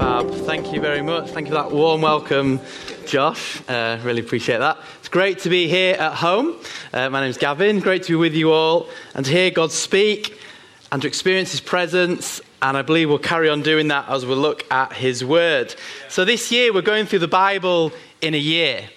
Fab. Thank you very much. Thank you for that warm welcome, Josh. Uh, really appreciate that. It's great to be here at home. Uh, my name's Gavin. Great to be with you all and to hear God speak and to experience His presence. And I believe we'll carry on doing that as we look at His Word. So this year we're going through the Bible in a year.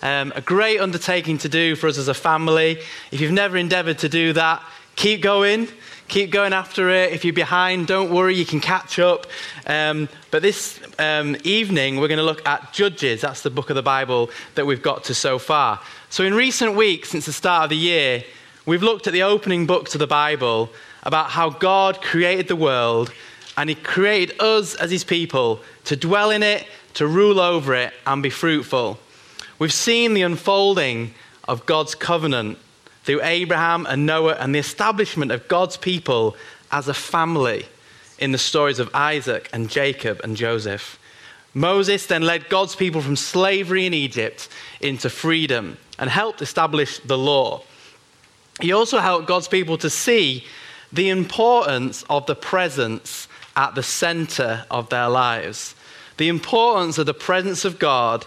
Um, a great undertaking to do for us as a family. If you've never endeavored to do that, keep going. Keep going after it. If you're behind, don't worry, you can catch up. Um, but this um, evening, we're going to look at Judges. That's the book of the Bible that we've got to so far. So, in recent weeks, since the start of the year, we've looked at the opening book of the Bible about how God created the world and He created us as His people to dwell in it, to rule over it, and be fruitful. We've seen the unfolding of God's covenant through Abraham and Noah and the establishment of God's people as a family in the stories of Isaac and Jacob and Joseph. Moses then led God's people from slavery in Egypt into freedom and helped establish the law. He also helped God's people to see the importance of the presence at the center of their lives, the importance of the presence of God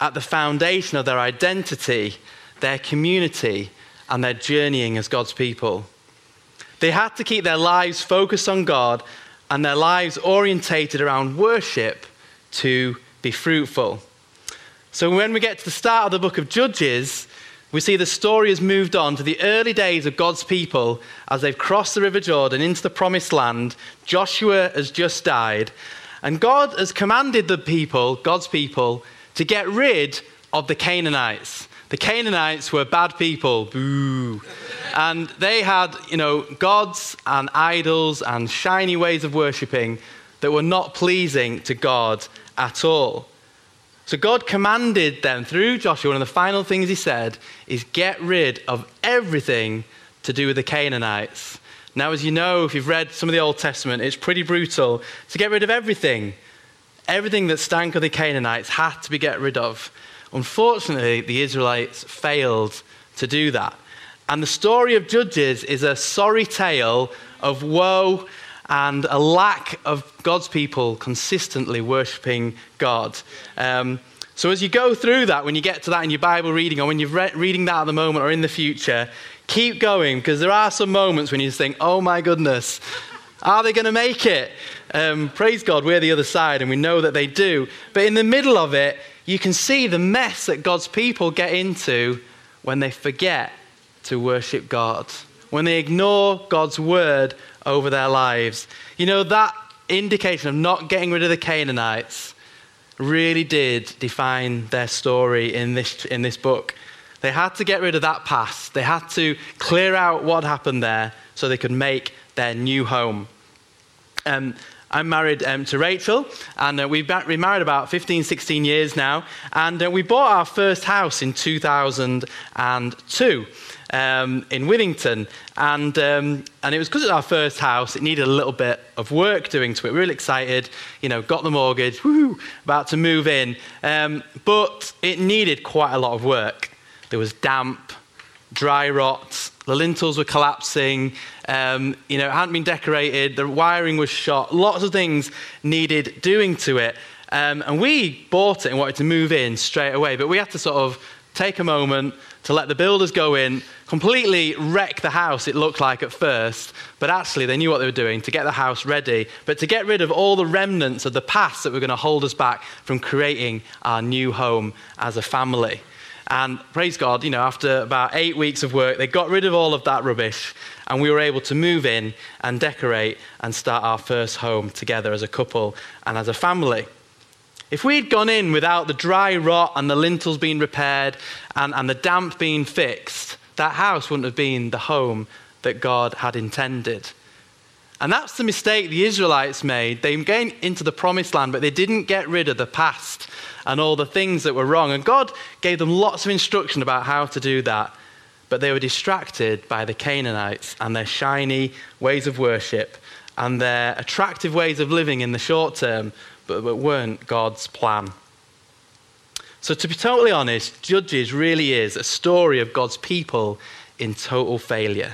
at the foundation of their identity, their community, and their journeying as God's people. They had to keep their lives focused on God and their lives orientated around worship to be fruitful. So when we get to the start of the book of Judges, we see the story has moved on to the early days of God's people as they've crossed the River Jordan into the promised land. Joshua has just died. And God has commanded the people, God's people, to get rid of the Canaanites. The Canaanites were bad people. Boo. And they had, you know, gods and idols and shiny ways of worshipping that were not pleasing to God at all. So God commanded them through Joshua, one of the final things he said is get rid of everything to do with the Canaanites. Now, as you know, if you've read some of the Old Testament, it's pretty brutal to get rid of everything. Everything that stank of the Canaanites had to be get rid of. Unfortunately, the Israelites failed to do that. And the story of Judges is a sorry tale of woe and a lack of God's people consistently worshipping God. Um, so, as you go through that, when you get to that in your Bible reading, or when you're re- reading that at the moment or in the future, keep going because there are some moments when you just think, oh my goodness, are they going to make it? Um, praise God, we're the other side, and we know that they do. But in the middle of it, you can see the mess that God's people get into when they forget to worship God, when they ignore God's word over their lives. You know, that indication of not getting rid of the Canaanites really did define their story in this, in this book. They had to get rid of that past, they had to clear out what happened there so they could make their new home. Um, I'm married um, to Rachel, and uh, we've been married about 15, 16 years now. And uh, we bought our first house in 2002 um, in Withington. And, um, and it was because it was our first house, it needed a little bit of work doing to it. We really excited, you know, got the mortgage, woo, about to move in. Um, but it needed quite a lot of work. There was damp, dry rot, the lintels were collapsing, um, you know, it hadn't been decorated, the wiring was shot, lots of things needed doing to it. Um, and we bought it and wanted to move in straight away, but we had to sort of take a moment to let the builders go in, completely wreck the house, it looked like at first, but actually they knew what they were doing to get the house ready, but to get rid of all the remnants of the past that were going to hold us back from creating our new home as a family. And praise God, you know, after about eight weeks of work, they got rid of all of that rubbish, and we were able to move in and decorate and start our first home together as a couple and as a family. If we'd gone in without the dry rot and the lintels being repaired and, and the damp being fixed, that house wouldn't have been the home that God had intended. And that's the mistake the Israelites made. They came into the promised land, but they didn't get rid of the past and all the things that were wrong. And God gave them lots of instruction about how to do that. But they were distracted by the Canaanites and their shiny ways of worship and their attractive ways of living in the short term, but, but weren't God's plan. So, to be totally honest, Judges really is a story of God's people in total failure.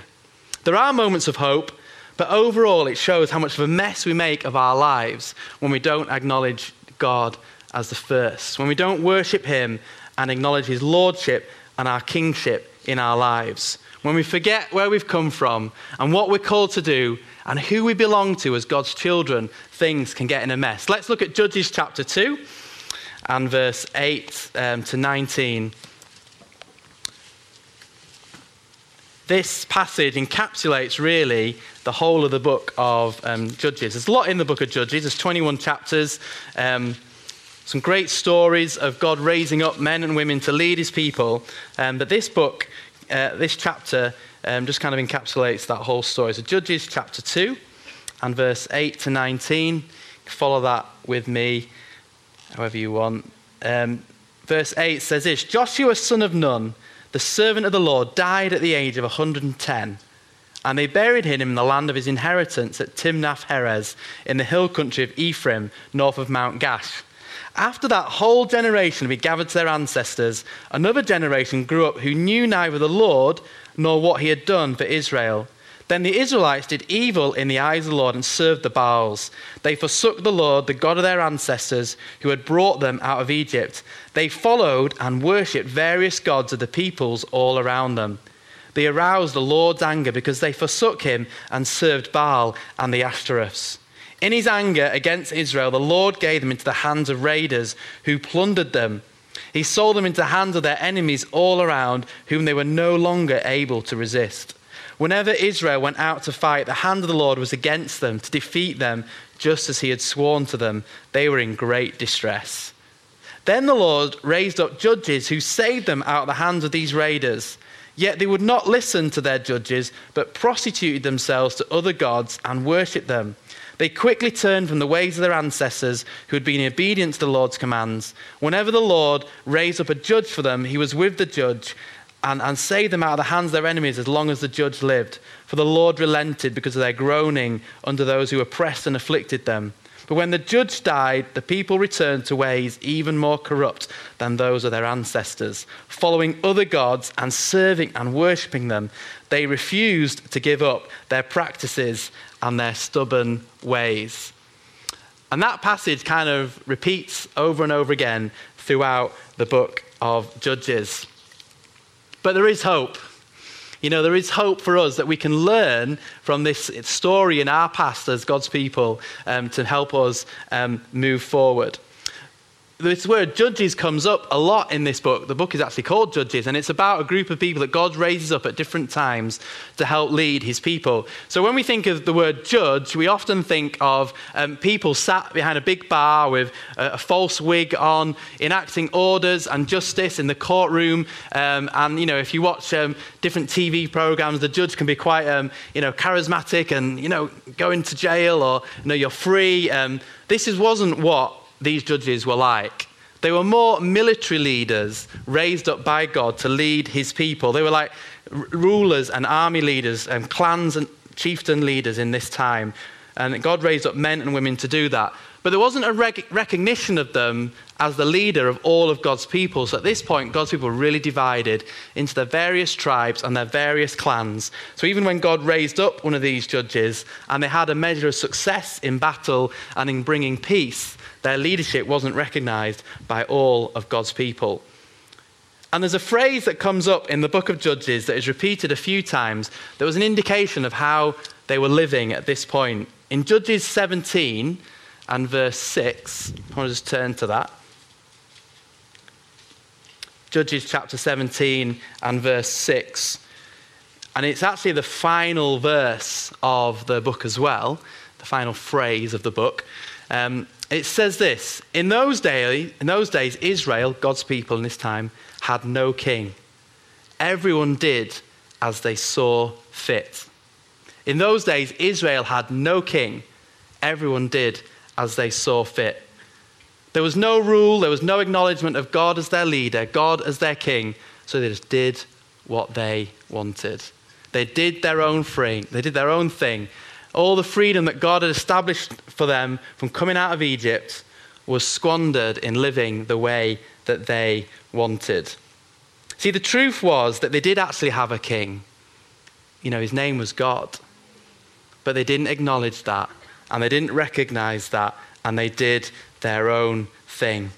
There are moments of hope, But overall, it shows how much of a mess we make of our lives when we don't acknowledge God as the first, when we don't worship Him and acknowledge His lordship and our kingship in our lives, when we forget where we've come from and what we're called to do and who we belong to as God's children, things can get in a mess. Let's look at Judges chapter 2 and verse 8 um, to 19. This passage encapsulates really the whole of the book of um, Judges. There's a lot in the book of Judges, there's 21 chapters. Um, some great stories of God raising up men and women to lead his people. Um, but this book, uh, this chapter, um, just kind of encapsulates that whole story. So, Judges chapter 2 and verse 8 to 19. Follow that with me, however you want. Um, verse 8 says this Joshua, son of Nun, the servant of the Lord, died at the age of 110. And they buried him in the land of his inheritance at Timnath Heres, in the hill country of Ephraim, north of Mount Gaash. After that whole generation had been gathered to their ancestors, another generation grew up who knew neither the Lord nor what he had done for Israel. Then the Israelites did evil in the eyes of the Lord and served the Baals. They forsook the Lord, the God of their ancestors, who had brought them out of Egypt. They followed and worshipped various gods of the peoples all around them. They aroused the Lord's anger because they forsook him and served Baal and the Ashtoreths. In his anger against Israel, the Lord gave them into the hands of raiders who plundered them. He sold them into the hands of their enemies all around, whom they were no longer able to resist. Whenever Israel went out to fight, the hand of the Lord was against them to defeat them, just as he had sworn to them. They were in great distress. Then the Lord raised up judges who saved them out of the hands of these raiders. Yet they would not listen to their judges, but prostituted themselves to other gods and worshipped them. They quickly turned from the ways of their ancestors who had been obedient to the Lord's commands. Whenever the Lord raised up a judge for them, he was with the judge and, and saved them out of the hands of their enemies as long as the judge lived. For the Lord relented because of their groaning under those who oppressed and afflicted them. But when the judge died, the people returned to ways even more corrupt than those of their ancestors, following other gods and serving and worshipping them. They refused to give up their practices and their stubborn ways. And that passage kind of repeats over and over again throughout the book of Judges. But there is hope. You know, there is hope for us that we can learn from this story in our past as God's people um, to help us um, move forward this word judges comes up a lot in this book. The book is actually called Judges, and it's about a group of people that God raises up at different times to help lead his people. So when we think of the word judge, we often think of um, people sat behind a big bar with a, a, false wig on, enacting orders and justice in the courtroom. Um, and, you know, if you watch um, different TV programs, the judge can be quite, um, you know, charismatic and, you know, going to jail or, you know, you're free. Um, this is, wasn't what these judges were like. They were more military leaders raised up by God to lead his people. They were like r- rulers and army leaders and clans and chieftain leaders in this time. And God raised up men and women to do that. But there wasn't a rec- recognition of them as the leader of all of God's people. So at this point, God's people were really divided into their various tribes and their various clans. So even when God raised up one of these judges and they had a measure of success in battle and in bringing peace, their leadership wasn't recognized by all of God's people. And there's a phrase that comes up in the book of Judges that is repeated a few times that was an indication of how they were living at this point. In Judges 17 and verse 6, I want to just turn to that. Judges chapter 17 and verse 6. And it's actually the final verse of the book as well, the final phrase of the book. Um, it says this in those, days, in those days, Israel, God's people in this time, had no king. Everyone did as they saw fit. In those days, Israel had no king. Everyone did as they saw fit. There was no rule, there was no acknowledgement of God as their leader, God as their king, so they just did what they wanted. They did their own thing. They did their own thing all the freedom that God had established for them from coming out of Egypt was squandered in living the way that they wanted. See, the truth was that they did actually have a king. You know, his name was God. but they didn't acknowledge that, and they didn't recognize that, and they did their own thing.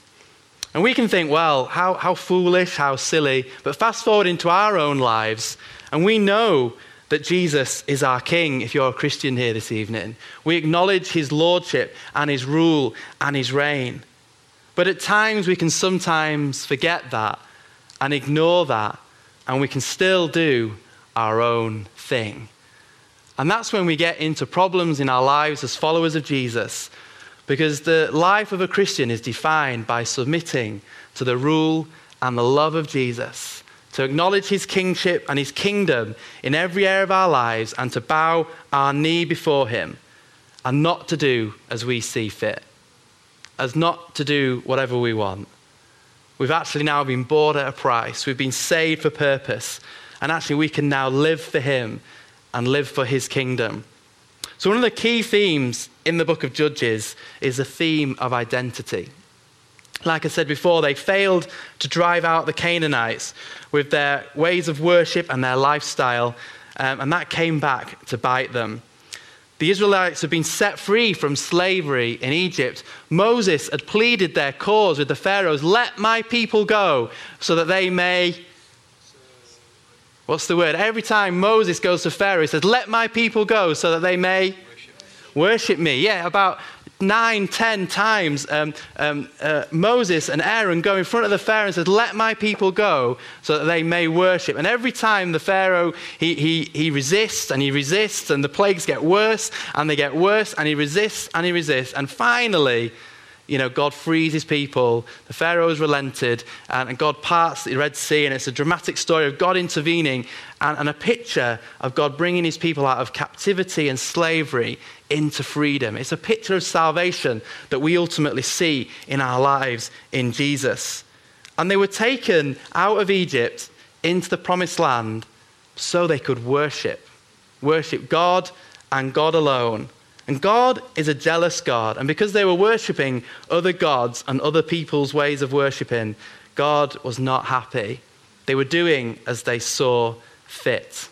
And we can think, well, how, how foolish, how silly, but fast forward into our own lives, and we know that Jesus is our King if you're a Christian here this evening. We acknowledge his lordship and his rule and his reign. But at times we can sometimes forget that and ignore that, and we can still do our own thing. And that's when we get into problems in our lives as followers of Jesus, because the life of a Christian is defined by submitting to the rule and the love of Jesus, to acknowledge his kingship and his kingdom in every area of our lives, and to bow our knee before him, and not to do as we see fit, as not to do whatever we want. We've actually now been bought at a price, we've been saved for purpose, and actually we can now live for him and live for his kingdom. So, one of the key themes in the book of Judges is the theme of identity. Like I said before, they failed to drive out the Canaanites with their ways of worship and their lifestyle, um, and that came back to bite them. The Israelites had been set free from slavery in Egypt. Moses had pleaded their cause with the Pharaohs let my people go so that they may. What's the word? Every time Moses goes to Pharaoh, he says, Let my people go so that they may worship, worship me. Yeah, about nine, ten times, um, um, uh, Moses and Aaron go in front of the Pharaoh and says, Let my people go so that they may worship. And every time the Pharaoh, he, he, he resists and he resists, and the plagues get worse and they get worse, and he resists and he resists. And finally, you know, God frees his people. The Pharaoh has relented, and, God parts the Red Sea, and it's a dramatic story of God intervening and, and a picture of God bringing his people out of captivity and slavery into freedom. It's a picture of salvation that we ultimately see in our lives in Jesus. And they were taken out of Egypt into the promised land so they could worship. Worship God and God alone. And God is a jealous God. And because they were worshipping other gods and other people's ways of worshipping, God was not happy. They were doing as they saw fit.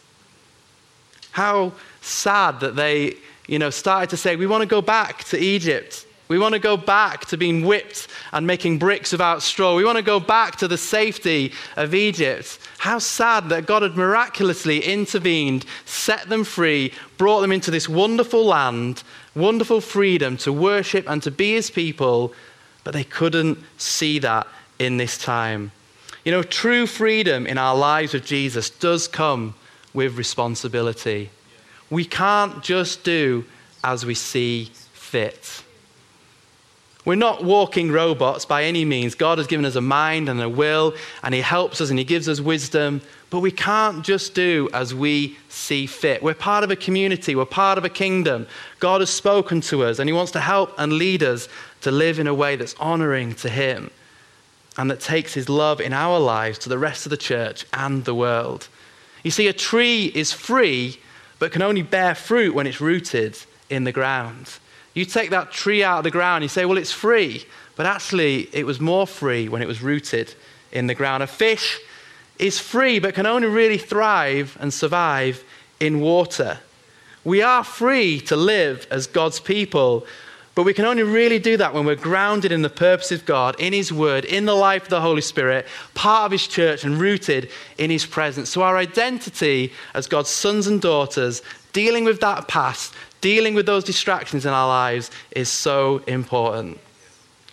How sad that they, you know, started to say, we want to go back to Egypt. We want to go back to being whipped and making bricks without straw. We want to go back to the safety of Egypt. How sad that God had miraculously intervened, set them free, brought them into this wonderful land, wonderful freedom to worship and to be his people, but they couldn't see that in this time. You know, true freedom in our lives with Jesus does come with responsibility. We can't just do as we see fit. We're not walking robots by any means. God has given us a mind and a will, and He helps us and He gives us wisdom. But we can't just do as we see fit. We're part of a community, we're part of a kingdom. God has spoken to us, and He wants to help and lead us to live in a way that's honoring to Him and that takes His love in our lives to the rest of the church and the world. You see, a tree is free, but can only bear fruit when it's rooted in the ground. You take that tree out of the ground, you say, well, it's free. But actually, it was more free when it was rooted in the ground. A fish is free, but can only really thrive and survive in water. We are free to live as God's people, but we can only really do that when we're grounded in the purpose of God, in His Word, in the life of the Holy Spirit, part of His church, and rooted in His presence. So, our identity as God's sons and daughters, dealing with that past, dealing with those distractions in our lives is so important.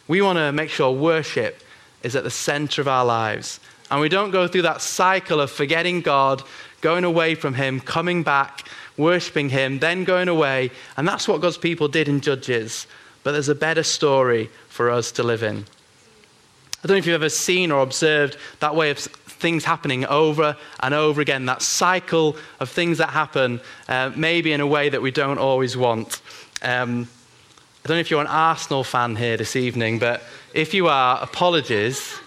We want to make sure worship is at the center of our lives. And we don't go through that cycle of forgetting God, going away from Him, coming back, worshiping Him, then going away. And that's what God's people did in Judges. But there's a better story for us to live in. I don't know if you've ever seen or observed that way of things happening over and over again, that cycle of things that happen, uh, maybe in a way that we don't always want. Um, I don't know if you're an Arsenal fan here this evening, but if you are, apologies.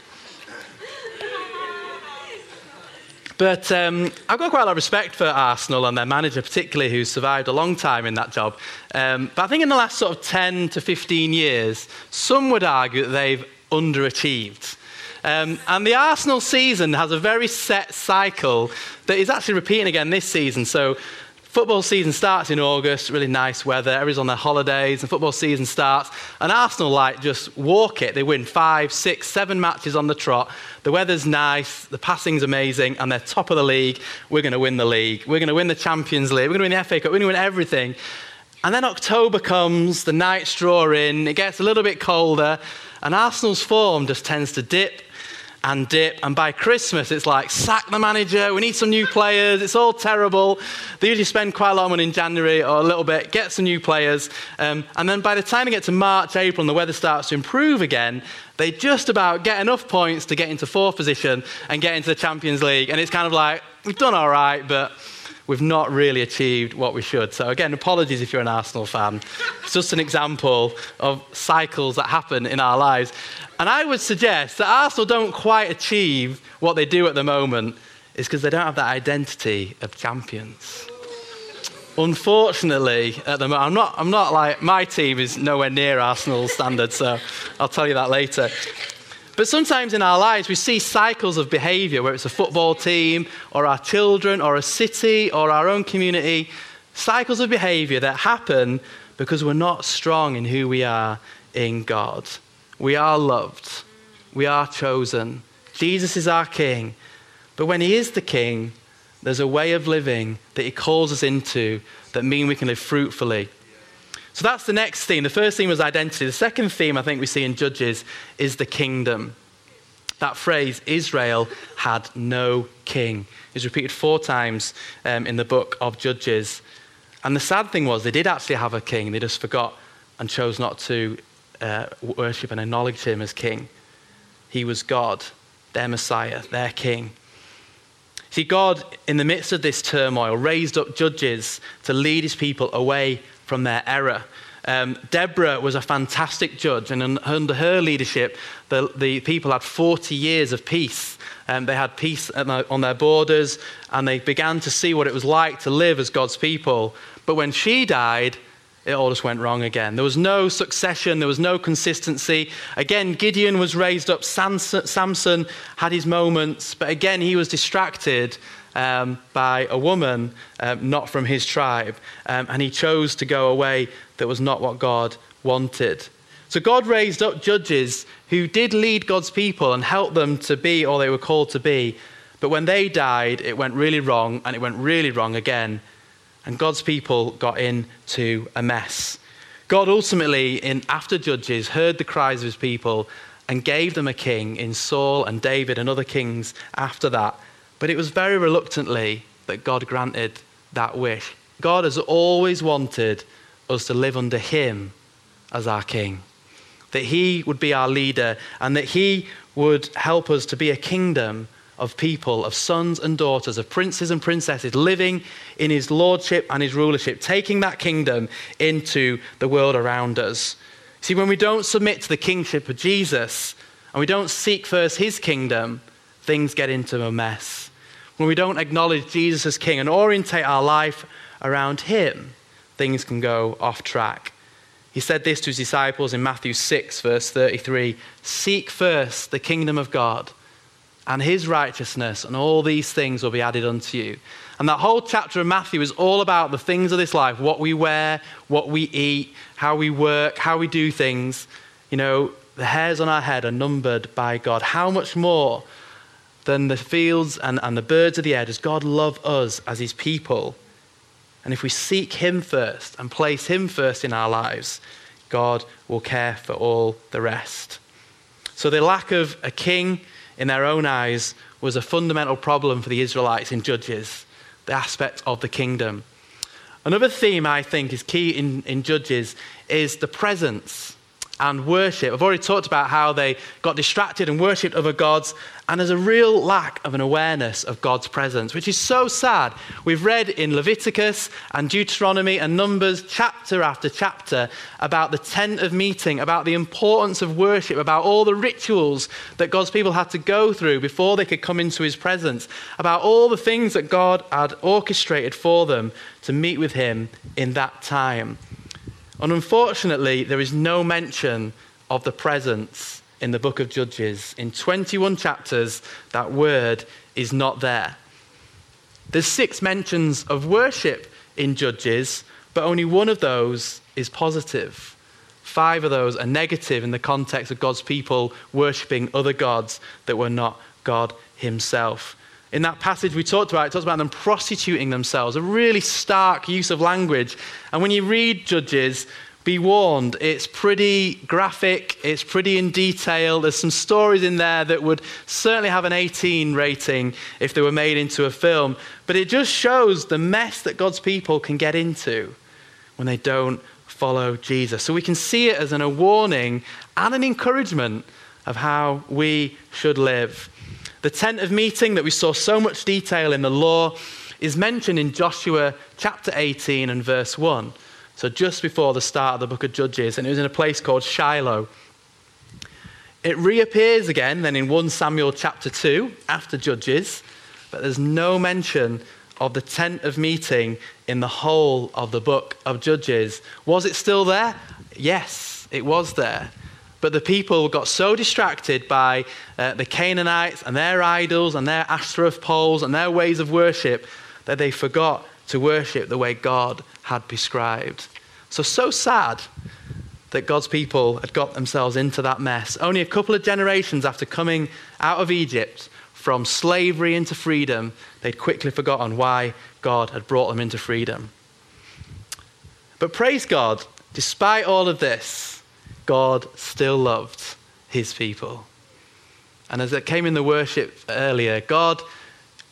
But um, I've got quite a lot of respect for Arsenal and their manager, particularly, who's survived a long time in that job. Um, but I think in the last sort of 10 to 15 years, some would argue that they've underachieved. Um, and the Arsenal season has a very set cycle that is actually repeating again this season. So football season starts in August, really nice weather, everyone's on their holidays, and football season starts, and Arsenal like just walk it. They win five, six, seven matches on the trot. The weather's nice, the passing's amazing, and they're top of the league. We're going to win the league. We're going to win the Champions League. We're going to win the FA Cup. We're going to win everything. And then October comes, the nights draw in, it gets a little bit colder, and Arsenal's form just tends to dip and dip. And by Christmas, it's like, sack the manager, we need some new players, it's all terrible. They usually spend quite a lot of money in January or a little bit, get some new players. Um, and then by the time they get to March, April, and the weather starts to improve again, they just about get enough points to get into fourth position and get into the Champions League. And it's kind of like, we've done all right, but we've not really achieved what we should. So, again, apologies if you're an Arsenal fan. It's just an example of cycles that happen in our lives. And I would suggest that Arsenal don't quite achieve what they do at the moment is because they don't have that identity of champions. Unfortunately, at the moment, I'm not, I'm not like, my team is nowhere near Arsenal's standard, so I'll tell you that later. But sometimes in our lives, we see cycles of behavior, where it's a football team, or our children, or a city, or our own community, cycles of behavior that happen because we're not strong in who we are in God. We are loved, we are chosen. Jesus is our King. But when He is the King, there's a way of living that He calls us into that mean we can live fruitfully so that's the next theme. The first theme was identity. The second theme I think we see in Judges is the kingdom. That phrase, Israel had no king, is repeated four times um, in the book of Judges. And the sad thing was, they did actually have a king, they just forgot and chose not to uh, worship and acknowledge him as king. He was God, their Messiah, their king. See, God, in the midst of this turmoil, raised up judges to lead his people away from their error. Um, Deborah was a fantastic judge, and under her leadership, the, the people had 40 years of peace. Um, they had peace on their borders, and they began to see what it was like to live as God's people. But when she died, it all just went wrong again. There was no succession, there was no consistency. Again, Gideon was raised up, Samson, Samson had his moments, but again, he was distracted um, by a woman um, not from his tribe. Um, and he chose to go away that was not what God wanted. So God raised up judges who did lead God's people and help them to be all they were called to be. But when they died, it went really wrong, and it went really wrong again. And God's people got into a mess. God ultimately, in after Judges, heard the cries of his people and gave them a king in Saul and David and other kings after that. But it was very reluctantly that God granted that wish. God has always wanted us to live under Him as our King, that He would be our leader, and that He would help us to be a kingdom of people, of sons and daughters, of princes and princesses, living in His lordship and His rulership, taking that kingdom into the world around us. See, when we don't submit to the kingship of Jesus and we don't seek first His kingdom, things get into a mess when we don't acknowledge Jesus as King and orientate our life around Him, things can go off track. He said this to his disciples in Matthew 6, verse 33 Seek first the kingdom of God and his righteousness, and all these things will be added unto you. And that whole chapter of Matthew is all about the things of this life what we wear, what we eat, how we work, how we do things. You know, the hairs on our head are numbered by God. How much more than the fields and, and the birds of the air does God love us as his people. And if we seek him first and place him first in our lives, God will care for all the rest. So the lack of a king in their own eyes was a fundamental problem for the Israelites in Judges, the aspect of the kingdom. Another theme I think is key in, in Judges is the presence and worship. I've already talked about how they got distracted and worshipped other gods, and there's a real lack of an awareness of God's presence, which is so sad. We've read in Leviticus and Deuteronomy and Numbers, chapter after chapter, about the tent of meeting, about the importance of worship, about all the rituals that God's people had to go through before they could come into his presence, about all the things that God had orchestrated for them to meet with him in that time. And unfortunately, there is no mention of the presence in the book of Judges. In 21 chapters, that word is not there. There's six mentions of worship in Judges, but only one of those is positive. Five of those are negative in the context of God's people worshipping other gods that were not God Himself. In that passage we talked about, it talks about them prostituting themselves, a really stark use of language. And when you read Judges, be warned, it's pretty graphic, it's pretty in detail. There's some stories in there that would certainly have an 18 rating if they were made into a film. But it just shows the mess that God's people can get into when they don't follow Jesus. So we can see it as an, a warning and an encouragement of how we should live. The tent of meeting that we saw so much detail in the law is mentioned in Joshua chapter 18 and verse 1. So just before the start of the book of Judges, and it was in a place called Shiloh. It reappears again then in 1 Samuel chapter 2 after Judges, but there's no mention of the tent of meeting in the whole of the book of Judges. Was it still there? Yes, it was there. But the people got so distracted by uh, the Canaanites and their idols and their Ashtoreth poles and their ways of worship that they forgot to worship the way God had prescribed. So, so sad that God's people had got themselves into that mess. Only a couple of generations after coming out of Egypt from slavery into freedom, they'd quickly forgotten why God had brought them into freedom. But praise God, despite all of this, God still loved his people. And as it came in the worship earlier, God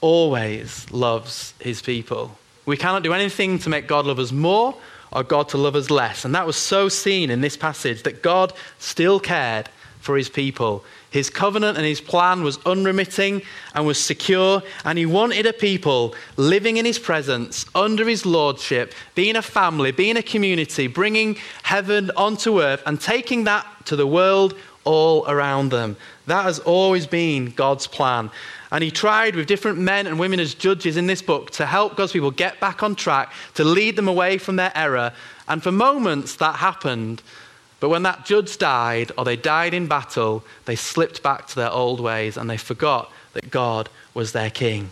always loves his people. We cannot do anything to make God love us more or God to love us less. And that was so seen in this passage that God still cared for his people. His covenant and his plan was unremitting and was secure, and he wanted a people living in his presence, under his lordship, being a family, being a community, bringing heaven onto earth and taking that to the world all around them. That has always been God's plan. And he tried with different men and women as judges in this book to help God's people get back on track, to lead them away from their error. And for moments that happened. But when that judge died or they died in battle, they slipped back to their old ways and they forgot that God was their king.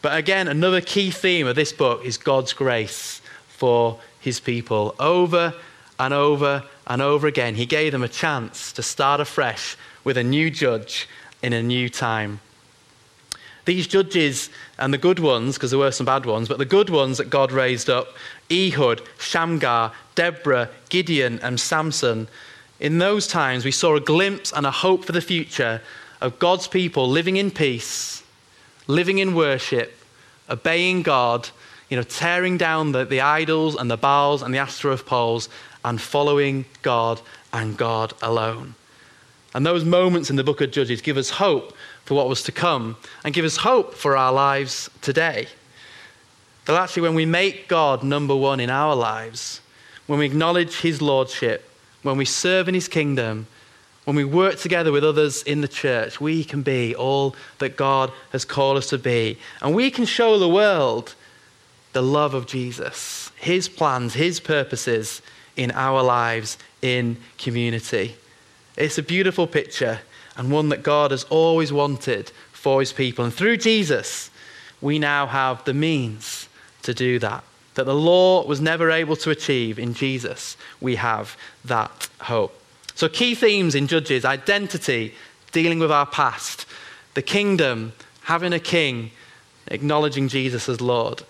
But again, another key theme of this book is God's grace for his people. Over and over and over again, he gave them a chance to start afresh with a new judge in a new time. These judges and the good ones, because there were some bad ones, but the good ones that God raised up Ehud, Shamgar, Deborah, Gideon, and Samson in those times we saw a glimpse and a hope for the future of God's people living in peace, living in worship, obeying God, you know, tearing down the, the idols and the Baals and the Ashtoreth poles and following God and God alone. And those moments in the book of Judges give us hope for what was to come and give us hope for our lives today. That actually, when we make God number one in our lives, when we acknowledge His Lordship, when we serve in His kingdom, when we work together with others in the church, we can be all that God has called us to be. And we can show the world the love of Jesus, His plans, His purposes in our lives in community. It's a beautiful picture and one that God has always wanted for his people. And through Jesus, we now have the means to do that. That the law was never able to achieve in Jesus, we have that hope. So, key themes in Judges identity, dealing with our past, the kingdom, having a king, acknowledging Jesus as Lord,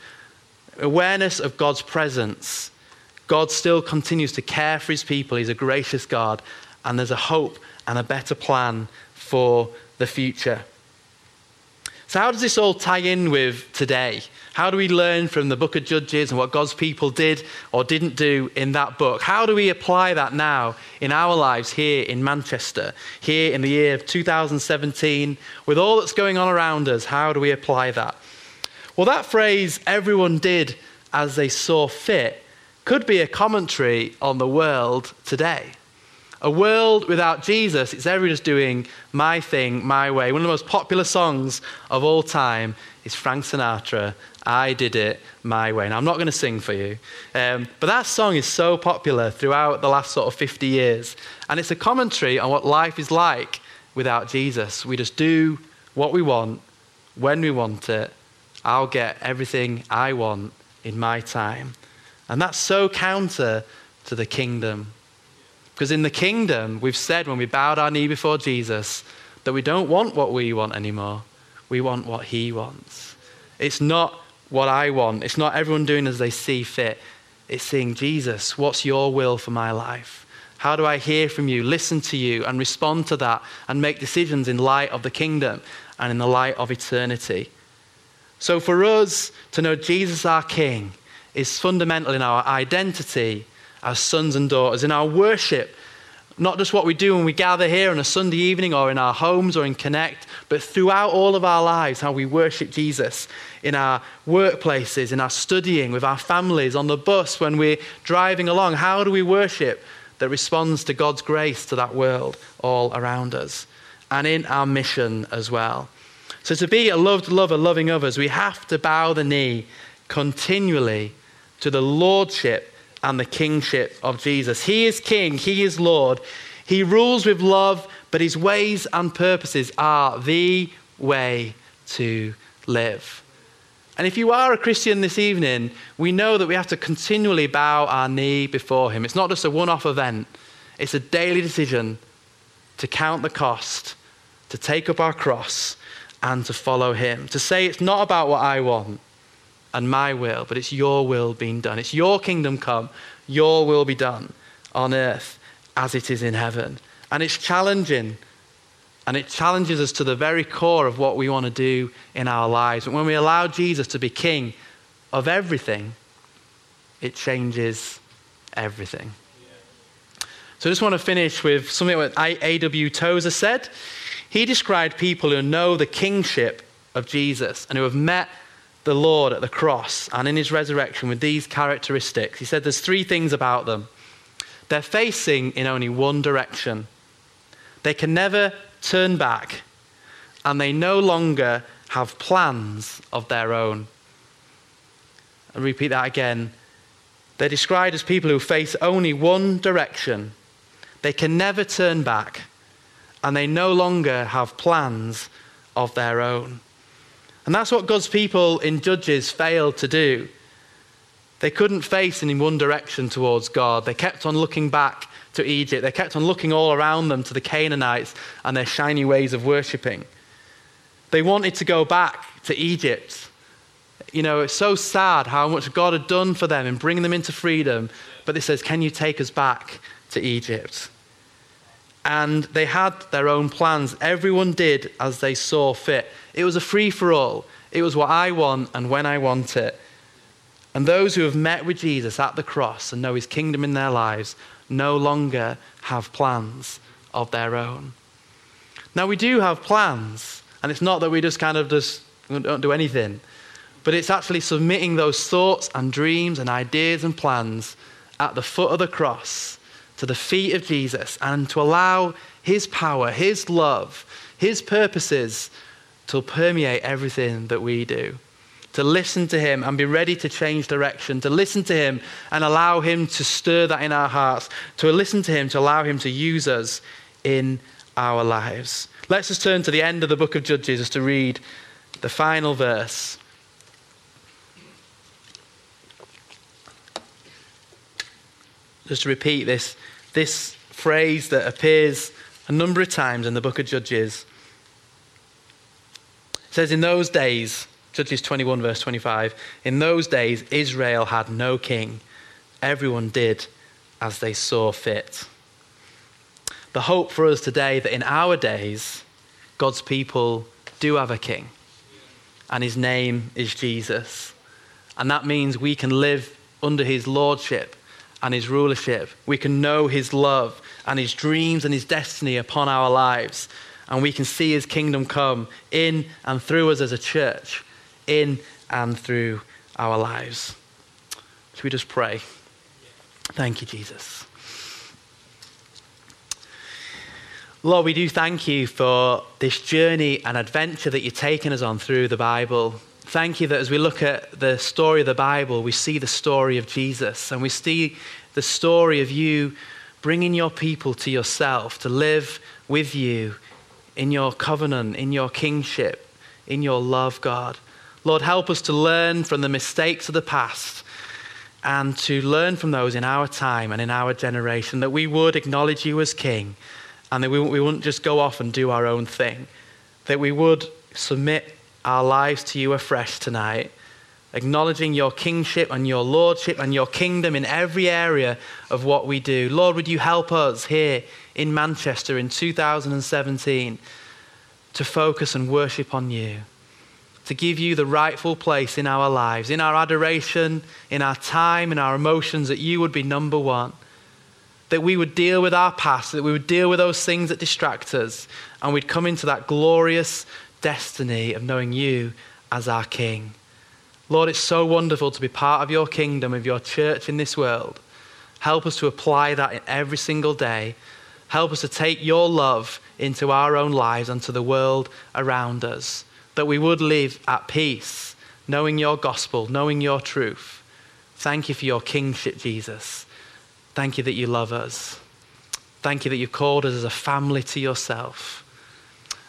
awareness of God's presence. God still continues to care for his people, he's a gracious God, and there's a hope and a better plan for the future. So, how does this all tie in with today? How do we learn from the book of Judges and what God's people did or didn't do in that book? How do we apply that now in our lives here in Manchester, here in the year of 2017, with all that's going on around us? How do we apply that? Well, that phrase, everyone did as they saw fit, could be a commentary on the world today. A world without Jesus, it's everyone just doing my thing, my way. One of the most popular songs of all time is Frank Sinatra, I Did It My Way. Now, I'm not going to sing for you, um, but that song is so popular throughout the last sort of 50 years. And it's a commentary on what life is like without Jesus. We just do what we want, when we want it. I'll get everything I want in my time. And that's so counter to the kingdom. Because in the kingdom, we've said when we bowed our knee before Jesus that we don't want what we want anymore. We want what he wants. It's not what I want. It's not everyone doing as they see fit. It's seeing Jesus, what's your will for my life? How do I hear from you, listen to you, and respond to that and make decisions in light of the kingdom and in the light of eternity? So, for us to know Jesus our King is fundamental in our identity as sons and daughters, in our worship, not just what we do when we gather here on a Sunday evening or in our homes or in Connect, but throughout all of our lives, how we worship Jesus in our workplaces, in our studying, with our families, on the bus, when we're driving along. How do we worship that responds to God's grace to that world all around us? And in our mission as well. So, to be a loved lover, loving others, we have to bow the knee continually to the lordship and the kingship of Jesus. He is king, he is Lord. He rules with love, but his ways and purposes are the way to live. And if you are a Christian this evening, we know that we have to continually bow our knee before him. It's not just a one off event, it's a daily decision to count the cost, to take up our cross, and to follow him. To say it's not about what I want, and my will, but it's your will being done. It's your kingdom come, your will be done on earth as it is in heaven. And it's challenging. And it challenges us to the very core of what we want to do in our lives. And when we allow Jesus to be king of everything, it changes everything. So I just want to finish with something that A.W. Tozer said. He described people who know the kingship of Jesus and who have met the Lord at the cross and in his resurrection with these characteristics. He said there's three things about them. They're facing in only one direction. They can never turn back, and they no longer have plans of their own. I repeat that again. They're described as people who face only one direction. They can never turn back, and they no longer have plans of their own. And that's what God's people in Judges failed to do. They couldn't face in one direction towards God. They kept on looking back to Egypt. They kept on looking all around them to the Canaanites and their shiny ways of worshipping. They wanted to go back to Egypt. You know, it's so sad how much God had done for them in bringing them into freedom. But they says, Can you take us back to Egypt? And they had their own plans. Everyone did as they saw fit. It was a free for all. It was what I want and when I want it. And those who have met with Jesus at the cross and know his kingdom in their lives no longer have plans of their own. Now, we do have plans, and it's not that we just kind of just don't do anything, but it's actually submitting those thoughts and dreams and ideas and plans at the foot of the cross to the feet of Jesus and to allow his power, his love, his purposes to permeate everything that we do. To listen to Him and be ready to change direction, to listen to Him and allow Him to stir that in our hearts, to listen to Him, to allow Him to use us in our lives. Let's just turn to the end of the book of Judges just to read the final verse. Just to repeat this, this phrase that appears a number of times in the book of Judges. It says, In those days, Judges 21, verse 25, in those days, Israel had no king. Everyone did as they saw fit. The hope for us today that in our days, God's people do have a king, and his name is Jesus. And that means we can live under his lordship and his rulership. We can know his love and his dreams and his destiny upon our lives and we can see his kingdom come in and through us as a church, in and through our lives. Should we just pray? Thank you, Jesus. Lord, we do thank you for this journey and adventure that you've taken us on through the Bible. Thank you that as we look at the story of the Bible, we see the story of Jesus and we see the story of you bringing your people to yourself to live with you in your covenant, in your kingship, in your love, God. Lord, help us to learn from the mistakes of the past and to learn from those in our time and in our generation, that we would acknowledge you as King and that we, we wouldn't just go off and do our own thing, that we would submit our lives to you afresh tonight, acknowledging your kingship and your lordship and your kingdom in every area of what we do. Lord, would you help us here in Manchester in 2017 to focus and worship on you? to give you the rightful place in our lives, in our adoration, in our time, in our emotions, that you would be number one. That we would deal with our past, that we would deal with those things that distract us, and we'd come into that glorious destiny of knowing you as our King. Lord, it's so wonderful to be part of your kingdom, of your church in this world. Help us to apply that in every single day. Help us to take your love into our own lives and to the world around us that we would live at peace, knowing your gospel, knowing your truth. Thank you for your kingship, Jesus. Thank you that you love us. Thank you that you've called us as a family to yourself.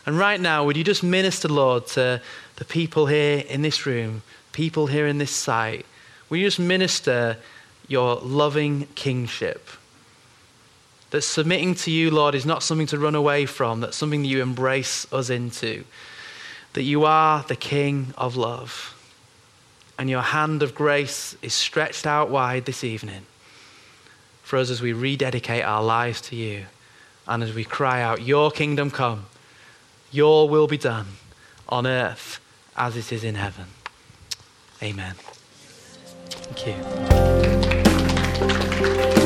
And right now, would you just minister, Lord, to the people here in this room, people here in this site? Will you just minister your loving kingship? That submitting to you, Lord, is not something to run away from, that's something that you embrace us into that you are the King of love. And your hand of grace is stretched out wide this evening for us as we rededicate our lives to you and as we cry out, Your kingdom come, your will be done on earth as it is in heaven. Amen. Thank you.